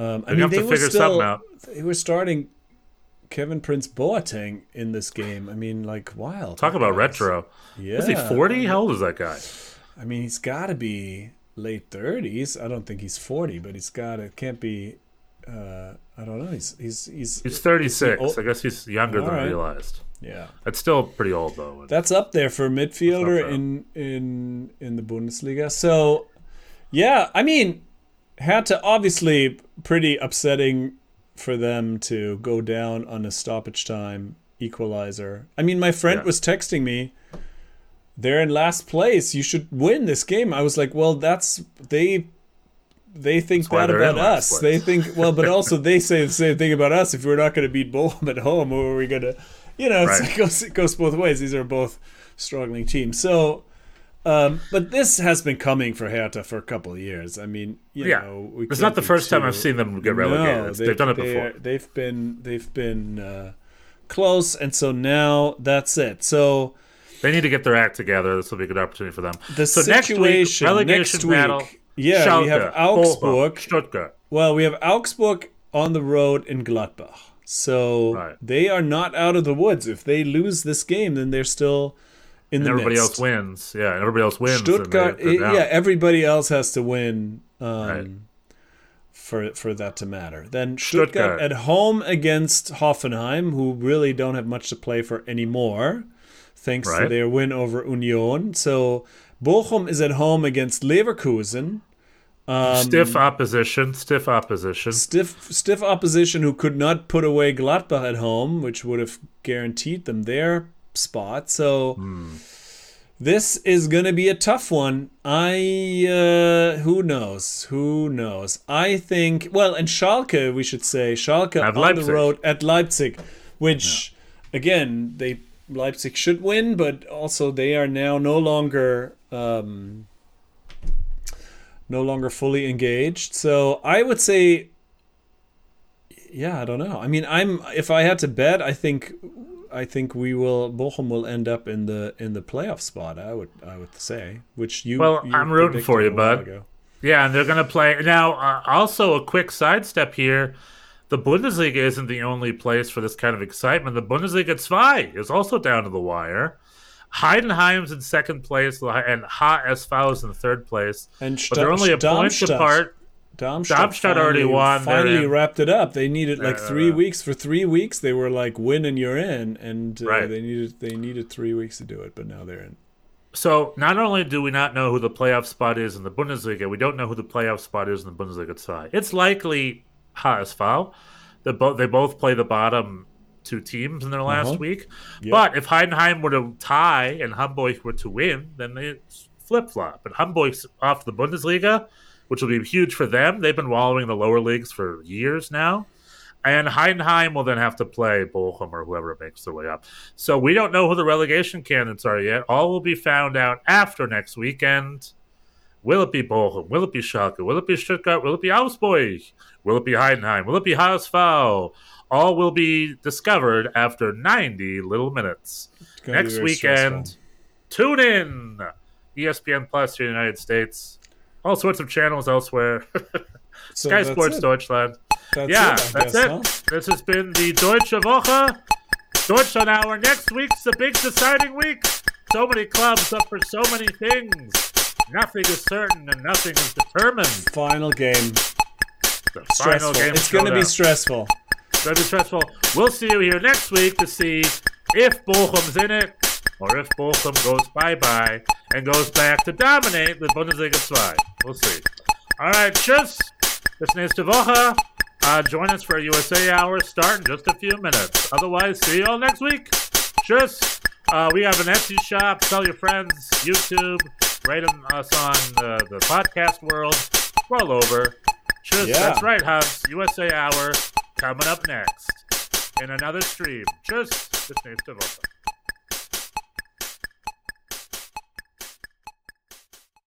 Um, I mean, they to were figure still, something out. They were starting Kevin Prince Boateng in this game. I mean, like wild. talk about retro. Yeah, Is he forty? How old is that guy? I mean, he's got to be late thirties. I don't think he's forty, but he's got to. Can't be. Uh, I don't know. He's he's he's. He's thirty six. I guess he's younger All than I right. realized. yeah. That's still pretty old though. That's up there for midfielder in in in the Bundesliga. So, yeah, I mean, had to obviously pretty upsetting for them to go down on a stoppage time equalizer. I mean, my friend Yeah. was texting me. They're in last place. You should win this game. I was like, well, that's they. They think That's that about us. They think well, but also [LAUGHS] they say the same thing about us. If we're not going to beat Bochum at home, or are we going to, you know, it's, Right. it goes it goes both ways. These are both struggling teams. So, um, but this has been coming for Hertha for a couple of years. I mean, you Yeah. know, we It's can't the first time I've seen them get relegated. No, It's- they've done it before. They've been they've been uh, close, and so now that's it. So They need to get their act together. This will be a good opportunity for them. the so situation next week, relegation next week, battle. yeah, Schalke, we have Bochum, Augsburg. Stuttgart. Well, we have Augsburg on the road in Gladbach. So Right. they are not out of the woods. If they lose this game, then they're still in And the everybody midst. else wins. Yeah, everybody else wins. Stuttgart, they- they're down. yeah, everybody else has to win um, Right. for for that to matter. Then Stuttgart, Stuttgart. at home against Hoffenheim, who really don't have much to play for anymore, thanks to their win over Union. So Bochum is at home against Leverkusen. Um, stiff opposition. Stiff opposition. stiff stiff opposition who could not put away Gladbach at home, which would have guaranteed them their spot. So this is going to be a tough one. I uh, who knows? Who knows? I think well, and Schalke, we should say Schalke At on Leipzig. the road at Leipzig, which again they Leipzig should win, but also they are now no longer. Um, no longer fully engaged. So I would say, yeah, I don't know. I mean, I'm if I had to bet, I think, I think we will Bochum will end up in the in the playoff spot. I would I would say, which you Well, you I'm rooting for you, bud. ago. Yeah, and they're going to play now. Uh, also, a quick sidestep here: the Bundesliga isn't the only place for this kind of excitement. The Bundesliga Zwei is also down to the wire. Heidenheim's in second place, and HSV is in third place. And But they're only a point Darmstadt- apart. Darmstadt, Darmstadt already won. Finally wrapped it up. They needed like Uh, three weeks. For three weeks, they were like, "Win and you're in," and uh, Right. they needed they needed three weeks to do it, but now they're in. So not only do we not know who the playoff spot is in the Bundesliga, we don't know who the playoff spot is in the Bundesliga Zwei. It's likely HSV. They both they both play the bottom two teams in their last Uh-huh. week. Yep. But if Heidenheim were to tie and Hamburg were to win, then they flip flop. But Hamburg's off the Bundesliga, which will be huge for them. They've been wallowing in the lower leagues for years now. And Heidenheim will then have to play Bochum or whoever makes their way up. So we don't know who the relegation candidates are yet. All will be found out after next weekend. Will it be Bochum? Will it be Schalke? Will it be Stuttgart? Will it be Augsburg? Will it be Heidenheim? Will it be HSV? All will be discovered after 90 little minutes. It's gonna be Next weekend, stressful. tune in. ESPN Plus here in the United States. All sorts of channels elsewhere. [LAUGHS] So Sky Sports it. Deutschland. That's yeah, it, that's guess, it. huh? This has been the Deutsche Woche. Deutschland Hour. Next week's a big deciding week. So many clubs up for so many things. Nothing is certain and nothing is determined. Final game. The Stressful. final game It's going to be stressful. It's gonna be stressful. We'll see you here next week to see if Bochum's in it or if Bochum goes bye bye and goes back to dominate the Bundesliga 2. We'll see. All right, tschüss. Bis nächste Woche. Uh, join us for a USA Hour start in just a few minutes. Otherwise, see you all next week. Tschüss. Uh, we have an Etsy shop. Tell your friends. YouTube. Rate 'em- us on uh, the podcast world. We're over. Tschüss. Yeah. That's right, Hubs. USA Hour coming up next in another stream. Tschüss. Bis nächste Woche.